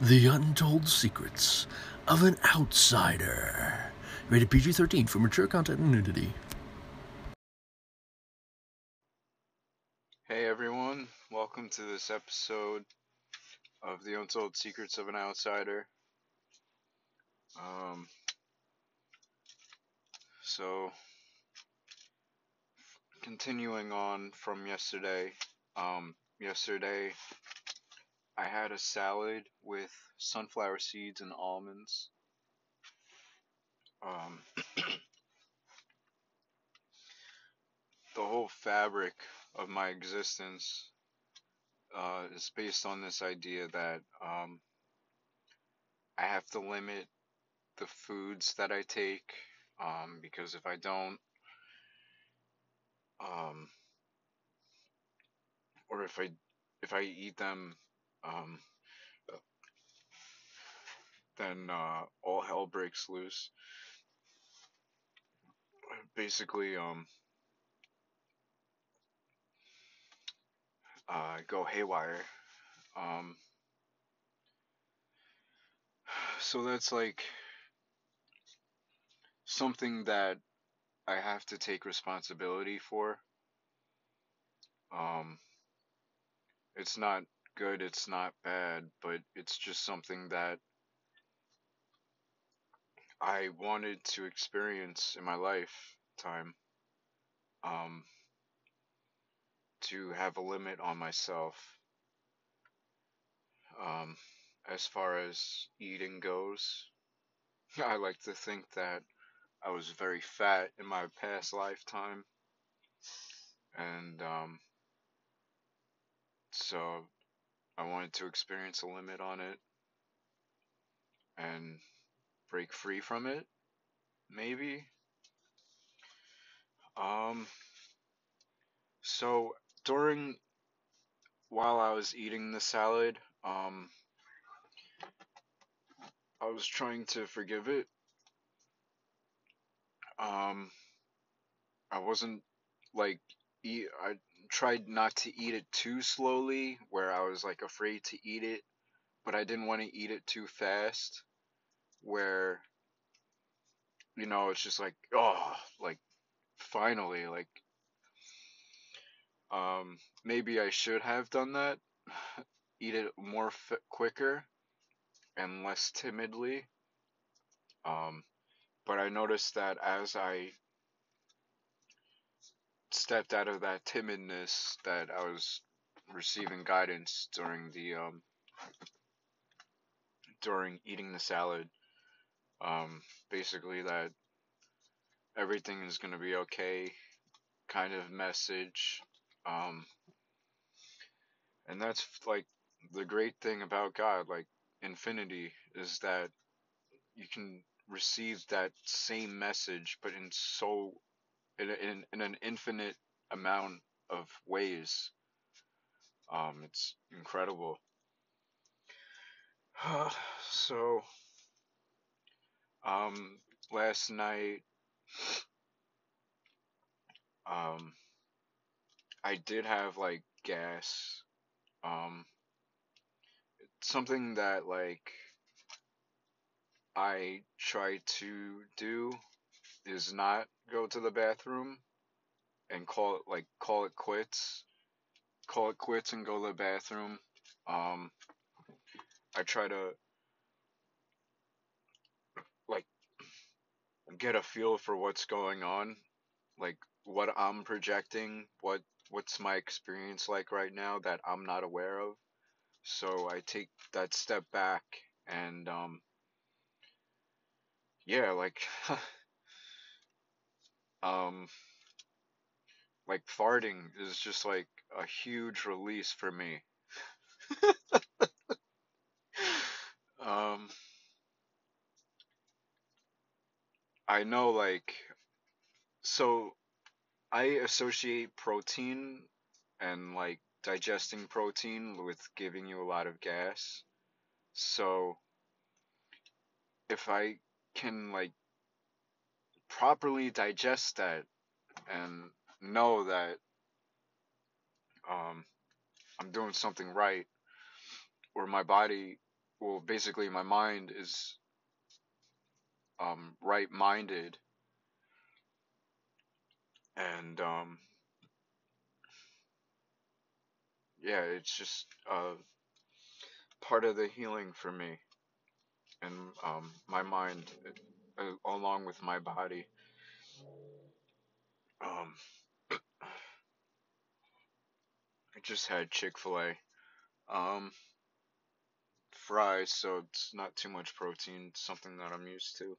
The Untold Secrets of an Outsider. Rated PG 13 for mature content and nudity. Hey everyone, welcome to this episode of The Untold Secrets of an Outsider. Um, so, continuing on from yesterday, um, yesterday I had a salad with sunflower seeds and almonds. Um, the whole fabric of my existence uh, is based on this idea that um, I have to limit the foods that I take um, because if I don't, um, or if I if I eat them, um, then uh, all hell breaks loose. Basically, um, uh, go haywire. Um, so that's like something that I have to take responsibility for. Um, it's not good, it's not bad, but it's just something that I wanted to experience in my lifetime. Um, to have a limit on myself. Um, as far as eating goes, I like to think that I was very fat in my past lifetime. And um, so I wanted to experience a limit on it and break free from it, maybe. Um, so during while I was eating the salad, um, I was trying to forgive it. Um, I wasn't like eat. I tried not to eat it too slowly, where I was like afraid to eat it, but I didn't want to eat it too fast, where you know it's just like oh, like finally, like um, maybe I should have done that, eat it more f- quicker and less timidly. Um, but I noticed that as I stepped out of that timidness, that I was receiving guidance during the um, during eating the salad. Um, basically, that everything is gonna be okay, kind of message. Um, and that's like the great thing about God, like infinity, is that you can receive that same message, but in so in in, in an infinite amount of ways. Um, it's incredible. so, um, last night, um, I did have like gas. Um, something that like I try to do is not go to the bathroom and call it like call it quits. Call it quits and go to the bathroom. Um, I try to like get a feel for what's going on, like what I'm projecting, what what's my experience like right now that I'm not aware of. So I take that step back and um yeah, like um like farting is just like a huge release for me. um I know like so I associate protein and like digesting protein with giving you a lot of gas. So if I can like properly digest that and know that um, I'm doing something right, or my body well, basically, my mind is um, right minded, and um, yeah, it's just uh, part of the healing for me. And um, my mind, uh, along with my body. Um, I just had Chick Fil A. Um, fries, so it's not too much protein. Something that I'm used to.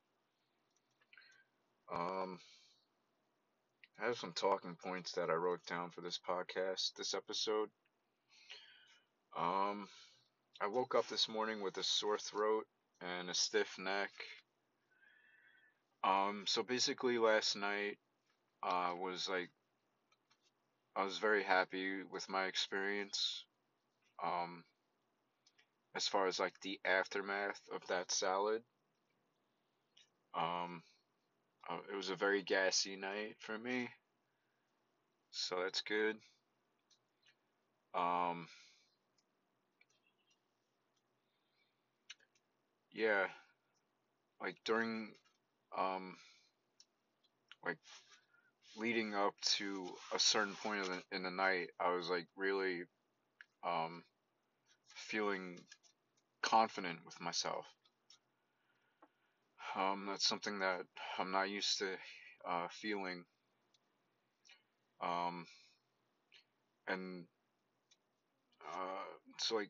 Um, I have some talking points that I wrote down for this podcast, this episode. Um, I woke up this morning with a sore throat and a stiff neck. Um, so basically last night uh, was like I was very happy with my experience. Um, as far as like the aftermath of that salad. Um, uh, it was a very gassy night for me, so that's good. Um, yeah, like during, um, like leading up to a certain point in the, in the night, I was like really, um, feeling confident with myself. Um, that's something that I'm not used to uh, feeling. Um, and uh, so like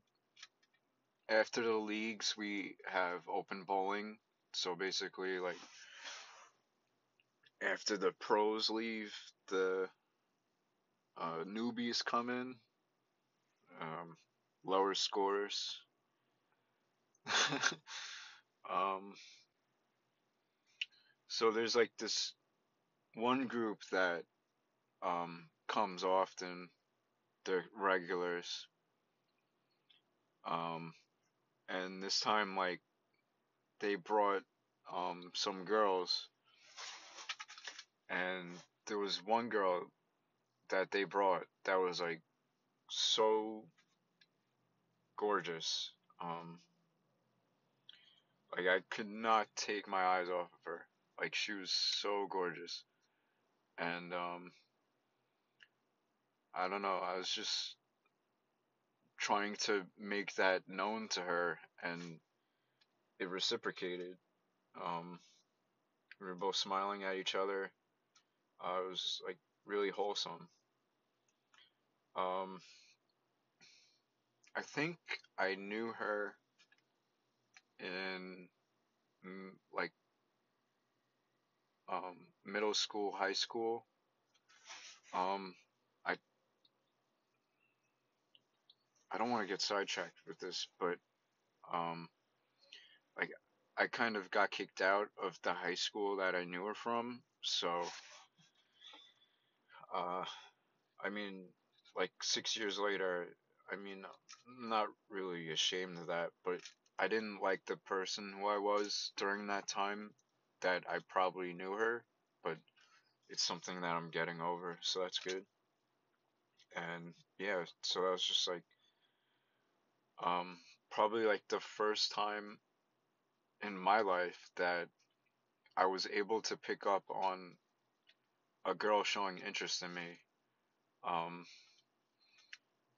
after the leagues, we have open bowling. So basically, like after the pros leave, the uh, newbies come in. Um, lower scores. um, so there's like this one group that um, comes often, the regulars. Um, and this time, like, they brought um, some girls, and there was one girl that they brought that was like so gorgeous. Um, like I could not take my eyes off of her. Like she was so gorgeous. And um I don't know, I was just trying to make that known to her and it reciprocated. Um we were both smiling at each other. Uh, it was like really wholesome. Um I think I knew her in mm, like um, middle school, high school. Um, I I don't want to get sidetracked with this, but um, like I kind of got kicked out of the high school that I knew her from, so uh, I mean, like six years later, I mean, not really ashamed of that, but I didn't like the person who I was during that time that I probably knew her, but it's something that I'm getting over, so that's good. And yeah, so that was just like um probably like the first time in my life that I was able to pick up on a girl showing interest in me. Um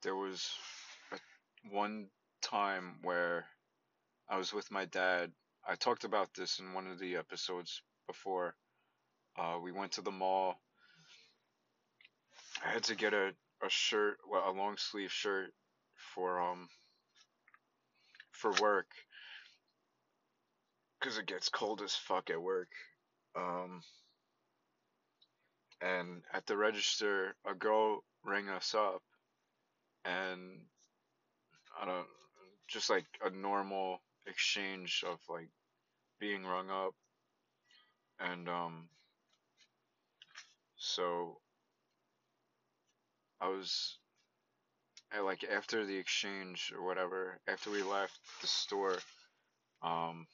there was a, one time where I was with my dad. I talked about this in one of the episodes before. Uh, we went to the mall. I had to get a, a shirt, well, a long sleeve shirt for um for work because it gets cold as fuck at work. Um, and at the register, a girl rang us up, and I don't just like a normal exchange of like being rung up, and um, so I was like after the exchange or whatever, after we left the store, um,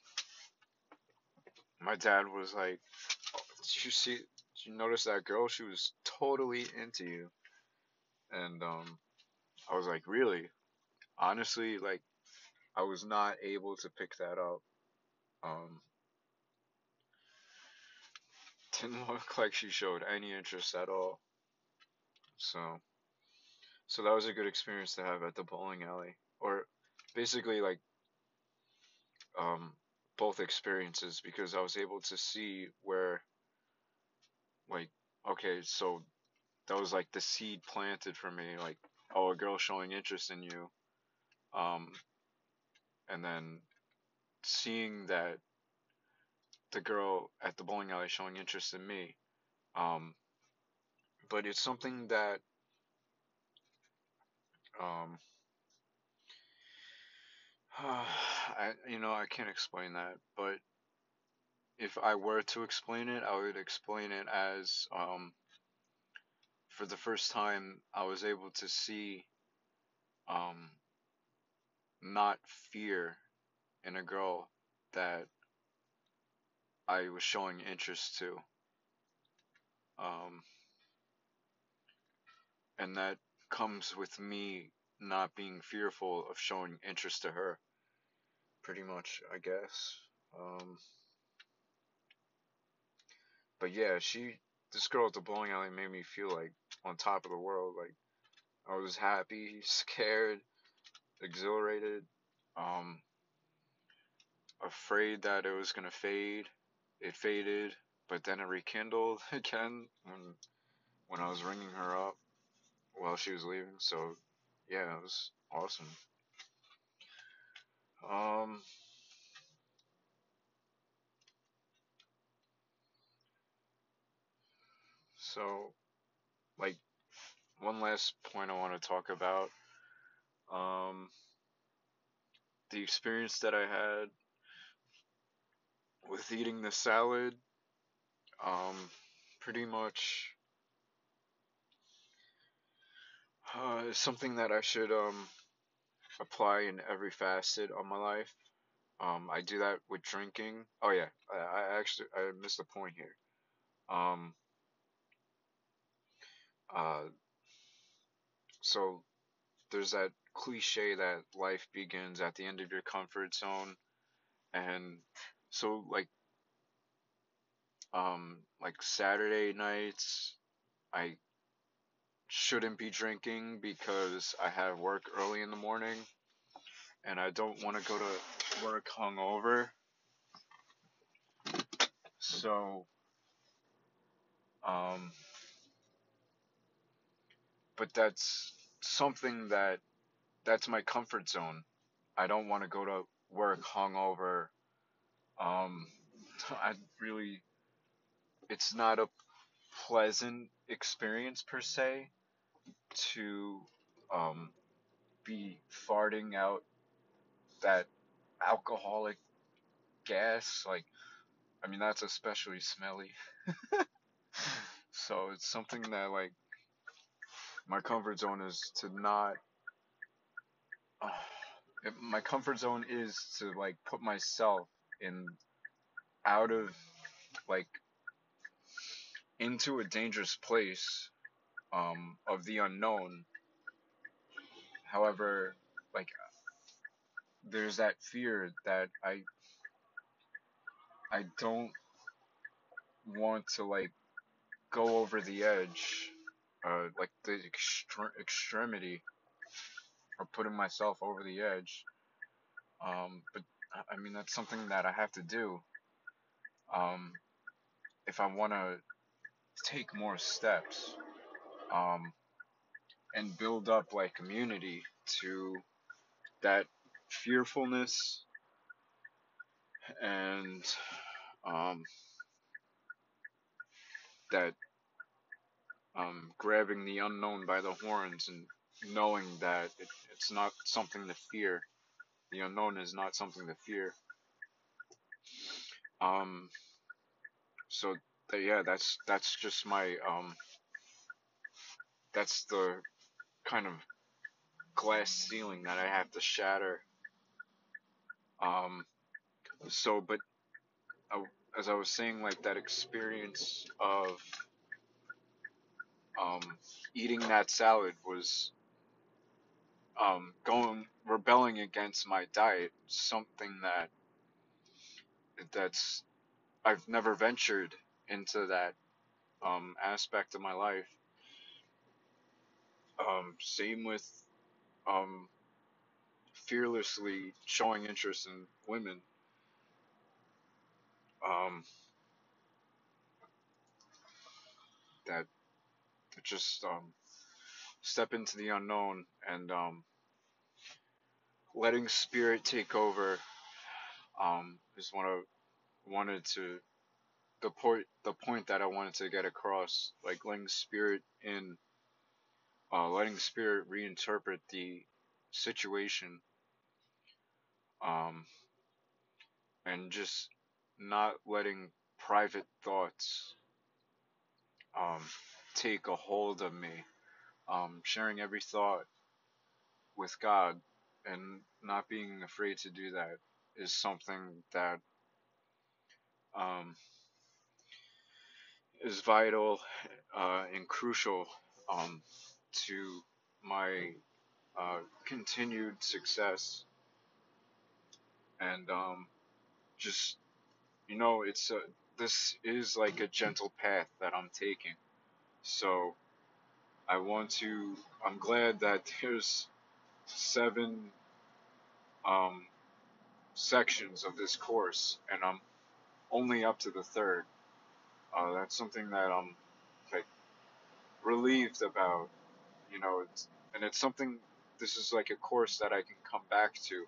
my dad was like, "Did you see? You notice that girl? She was totally into you." And um, I was like, "Really?" Honestly, like, I was not able to pick that up. Um, didn't look like she showed any interest at all. So, so that was a good experience to have at the bowling alley, or basically like um, both experiences because I was able to see where, like, okay, so that was like the seed planted for me, like, oh, a girl showing interest in you, um, and then seeing that the girl at the bowling alley showing interest in me, um, but it's something that, um, I you know I can't explain that, but if I were to explain it, I would explain it as um, for the first time I was able to see um, not fear in a girl that I was showing interest to. Um, and that comes with me not being fearful of showing interest to her. Pretty much, I guess. Um, but yeah, she, this girl at the bowling alley made me feel like on top of the world. Like I was happy, scared, exhilarated, um, afraid that it was gonna fade. It faded, but then it rekindled again when when I was ringing her up while she was leaving. So yeah, it was awesome. Um. So, like, one last point I want to talk about. Um, the experience that I had with eating the salad. Um, pretty much uh, is something that I should um apply in every facet of my life. Um, I do that with drinking. Oh yeah, I, I actually I missed a point here. Um, uh, so there's that cliche that life begins at the end of your comfort zone, and so like um like Saturday nights, I shouldn't be drinking because I have work early in the morning and I don't want to go to work hungover. So, um, but that's something that that's my comfort zone. I don't want to go to work hungover. Um, I really, it's not a pleasant experience per se to um, be farting out that alcoholic gas. Like, I mean, that's especially smelly. so it's something that, like, my comfort zone is to not. Uh, my comfort zone is to, like, put myself in out of, like, into a dangerous place um, of the unknown. However, like there's that fear that I I don't want to like go over the edge, uh, like the extre- extremity, of putting myself over the edge. Um, but I mean that's something that I have to do. Um, if I want to take more steps um, and build up like community to that fearfulness and um, that um, grabbing the unknown by the horns and knowing that it, it's not something to fear. The unknown is not something to fear. Um, so yeah, that's that's just my um, that's the kind of glass ceiling that I have to shatter. Um, so, but I, as I was saying, like that experience of um, eating that salad was um, going rebelling against my diet, something that that's I've never ventured into that um, aspect of my life. Um, same with um, fearlessly showing interest in women. Um, that, just um, step into the unknown and um, letting spirit take over um, is wanted to the point the point that I wanted to get across, like letting spirit in, uh, letting spirit reinterpret the situation, um, and just not letting private thoughts um, take a hold of me, um, sharing every thought with God, and not being afraid to do that is something that um, is vital uh, and crucial um, to my uh, continued success. And um, just you know, it's a this is like a gentle path that I'm taking. So I want to. I'm glad that there's seven um, sections of this course, and I'm only up to the third. Uh, that's something that I'm like relieved about you know it's and it's something this is like a course that I can come back to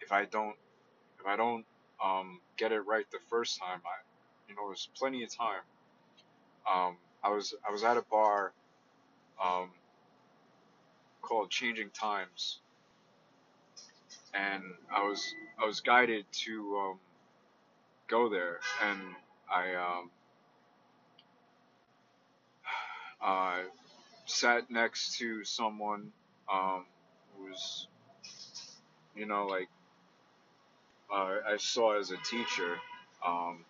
if I don't if I don't um, get it right the first time I you know there's plenty of time um, I was I was at a bar um, called Changing Times and I was I was guided to um, go there and I um, sat next to someone um, who was you know like uh, I saw as a teacher. Um,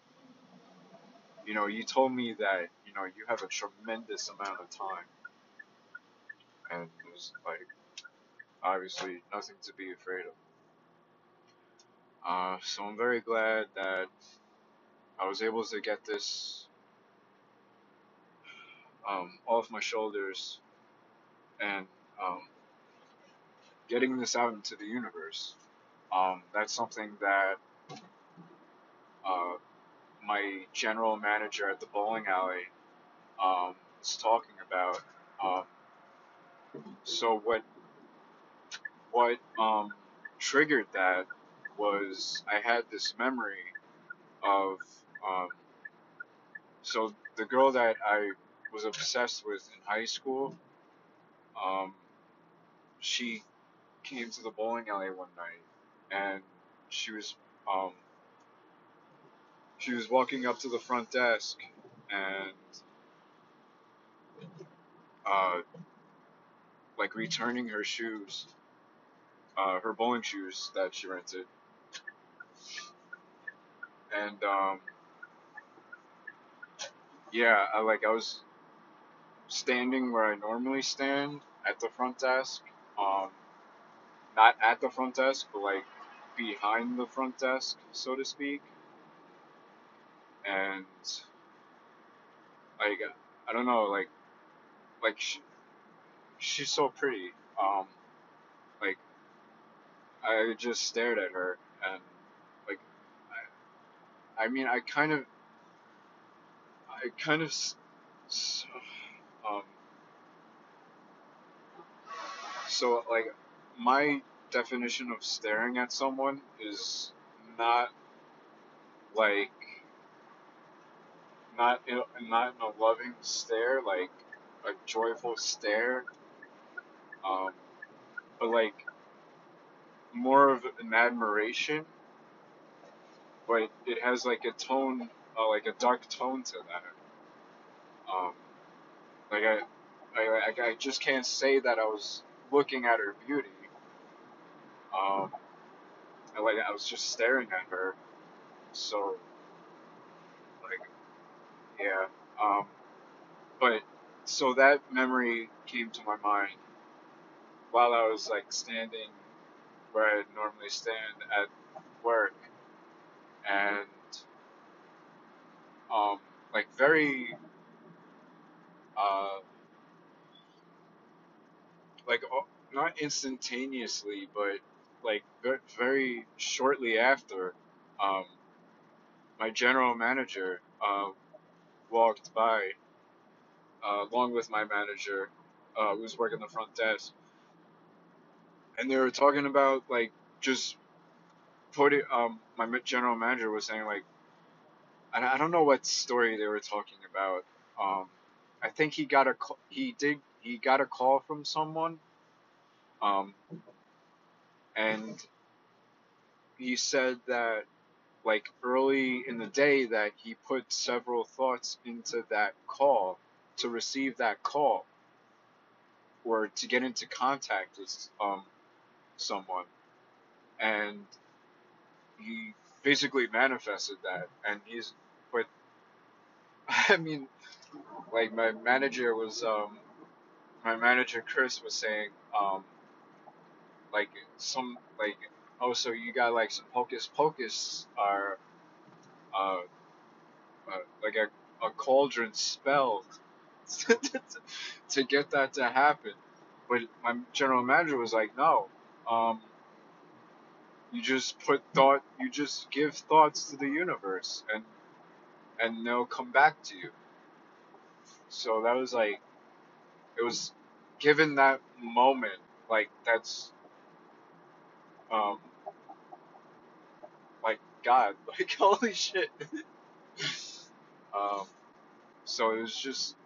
you know, you told me that know you have a tremendous amount of time, and was like obviously nothing to be afraid of. Uh, so I'm very glad that I was able to get this um, off my shoulders and um, getting this out into the universe. Um, that's something that uh, my general manager at the bowling alley um, was talking about. Um, so what what um, triggered that was I had this memory of um, so the girl that I was obsessed with in high school. Um, she came to the bowling alley one night, and she was um, she was walking up to the front desk, and uh, like returning her shoes, uh, her bowling shoes that she rented, and um, yeah, I like I was standing where I normally stand at the front desk, um, not at the front desk, but like behind the front desk, so to speak, and like I don't know, like like she, she's so pretty, um, like I just stared at her and like I, I mean I kind of I kind of so, um so like my definition of staring at someone is not like not in, not in a loving stare like a joyful stare. Um but like more of an admiration. But it has like a tone uh, like a dark tone to that. Um like I I, I just can't say that I was looking at her beauty. Um and like I was just staring at her. So like yeah um but so that memory came to my mind while I was like standing where I normally stand at work, and um, like very uh, like not instantaneously, but like very, shortly after, um, my general manager uh, walked by, uh, along with my manager, uh, who was working the front desk, and they were talking about like just putting. Um, my general manager was saying like, I, I don't know what story they were talking about. Um, I think he got a he did he got a call from someone um, and he said that like early in the day that he put several thoughts into that call to receive that call or to get into contact with um, someone. And he basically manifested that and he's but i mean like my manager was um my manager chris was saying um like some like oh so you got like some hocus pocus or uh, uh like a, a cauldron spell to get that to happen but my general manager was like no um you just put thought you just give thoughts to the universe and and they'll come back to you so that was like it was given that moment like that's um, like God, like holy shit. um, so it was just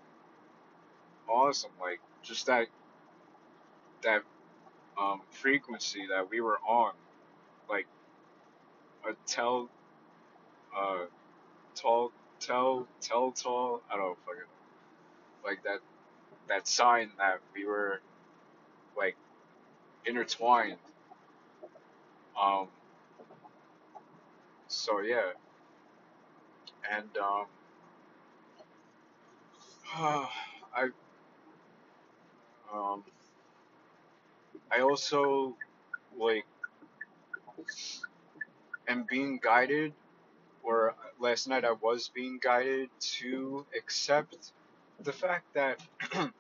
awesome, like just that that um, frequency that we were on, like a tell, uh, tall, tell, tell, tall. I don't fucking like that that sign that we were like intertwined um, so yeah, and um, I um, I also like am being guided, or last night I was being guided to accept the fact that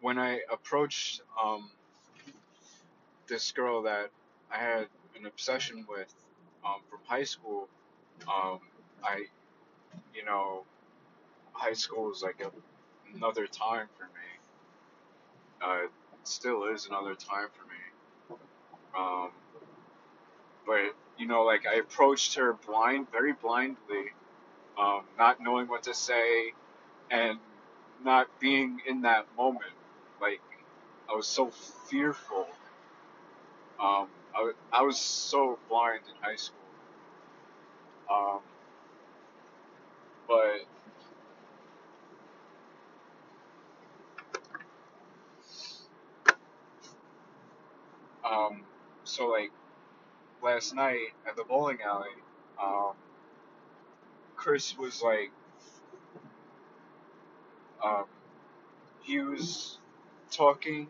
when I approached um, this girl that I had an obsession with um, from high school. Um, I, you know, high school was like a, another time for me. Uh, it still is another time for me. Um, but you know, like I approached her blind, very blindly, um, not knowing what to say, and not being in that moment. Like I was so fearful um, I, I was so blind in high school. Um, but um, so like last night at the bowling alley, um, Chris was like, um, he was talking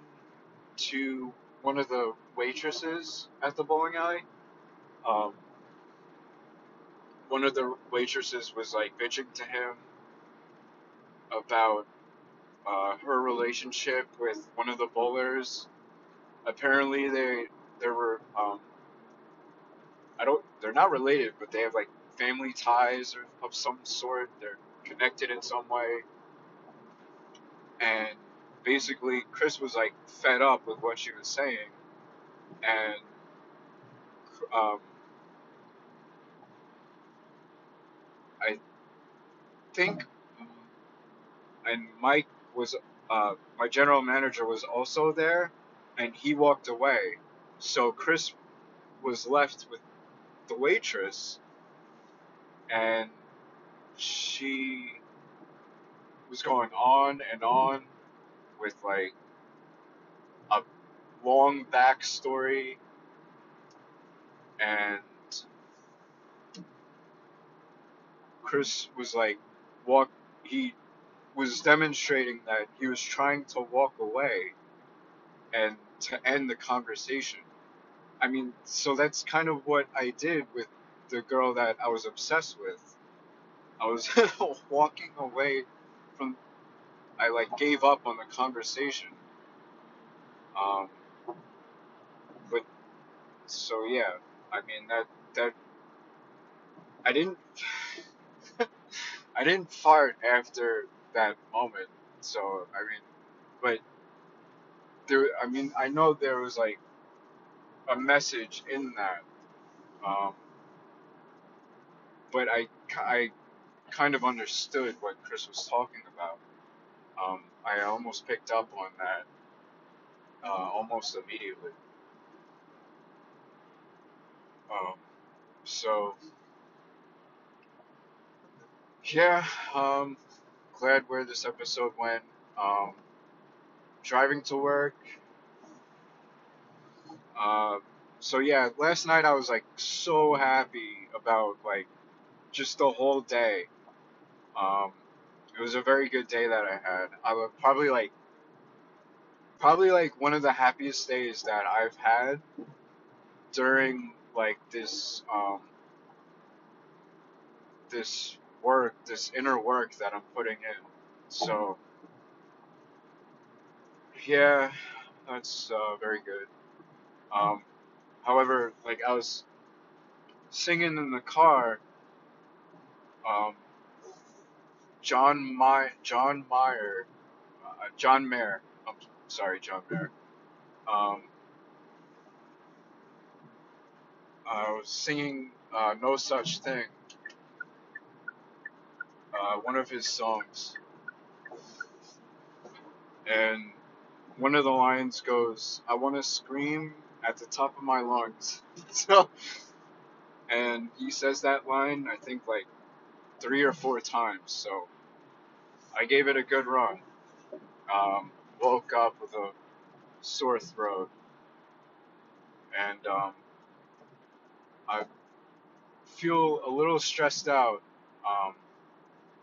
to one of the waitresses at the bowling alley. Um, one of the waitresses was like bitching to him about uh, her relationship with one of the bowlers. Apparently, they there were um, I don't they're not related, but they have like family ties of some sort. They're connected in some way, and basically Chris was like fed up with what she was saying, and um, I think, and Mike was uh, my general manager was also there, and he walked away, so Chris was left with the waitress, and she was going on and on with like a long backstory and Chris was like walk he was demonstrating that he was trying to walk away and to end the conversation. I mean, so that's kind of what I did with the girl that I was obsessed with. I was walking away from, I like gave up on the conversation. Um, but so yeah, I mean that that I didn't I didn't fart after that moment. So I mean, but there I mean I know there was like a message in that. Um, but I I kind of understood what Chris was talking about. Um, I almost picked up on that uh, almost immediately. Um, so yeah, um, glad where this episode went. Um, driving to work. Uh, so yeah, last night I was like so happy about like just the whole day. Um, it was a very good day that I had. I would probably like probably like one of the happiest days that I've had during like this um this work, this inner work that I'm putting in. So yeah, that's uh, very good. Um, however, like I was singing in the car, um, John My John Mayer, uh, John Mayer. I'm sorry, John Mayer. Um, I was singing uh, "No Such Thing," uh, one of his songs, and one of the lines goes, "I want to scream at the top of my lungs." so, and he says that line, I think like three or four times. So, I gave it a good run. Um, woke up with a sore throat, and um, I feel a little stressed out um,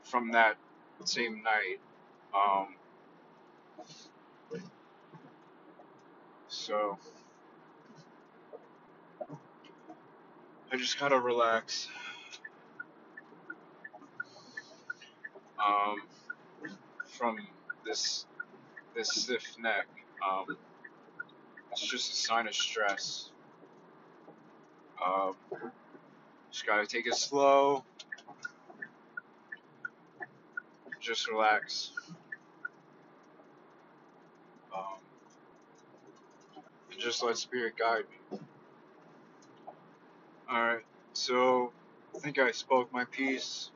from that same night. So I just gotta relax. Um, from this this stiff neck. Um, it's just a sign of stress. Um, just gotta take it slow. Just relax. Um, and just let spirit guide me. Alright, so I think I spoke my piece.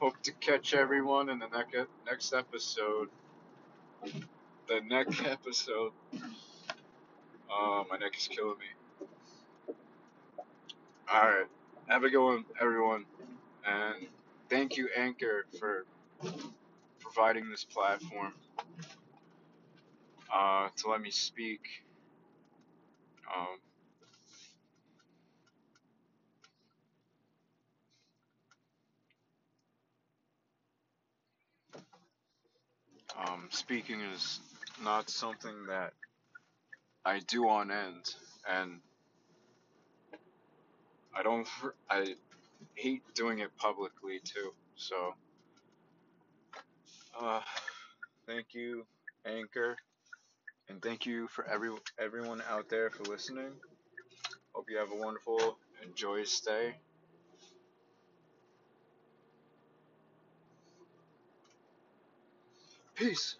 Hope to catch everyone in the next next episode. The next episode. Uh, my neck is killing me. Alright, have a good one, everyone. And thank you, Anchor, for providing this platform uh, to let me speak. Um, um, speaking is not something that I do on end, and I don't. I hate doing it publicly too. So, uh, thank you, Anchor, and thank you for every everyone out there for listening. Hope you have a wonderful and joyous day. Peace.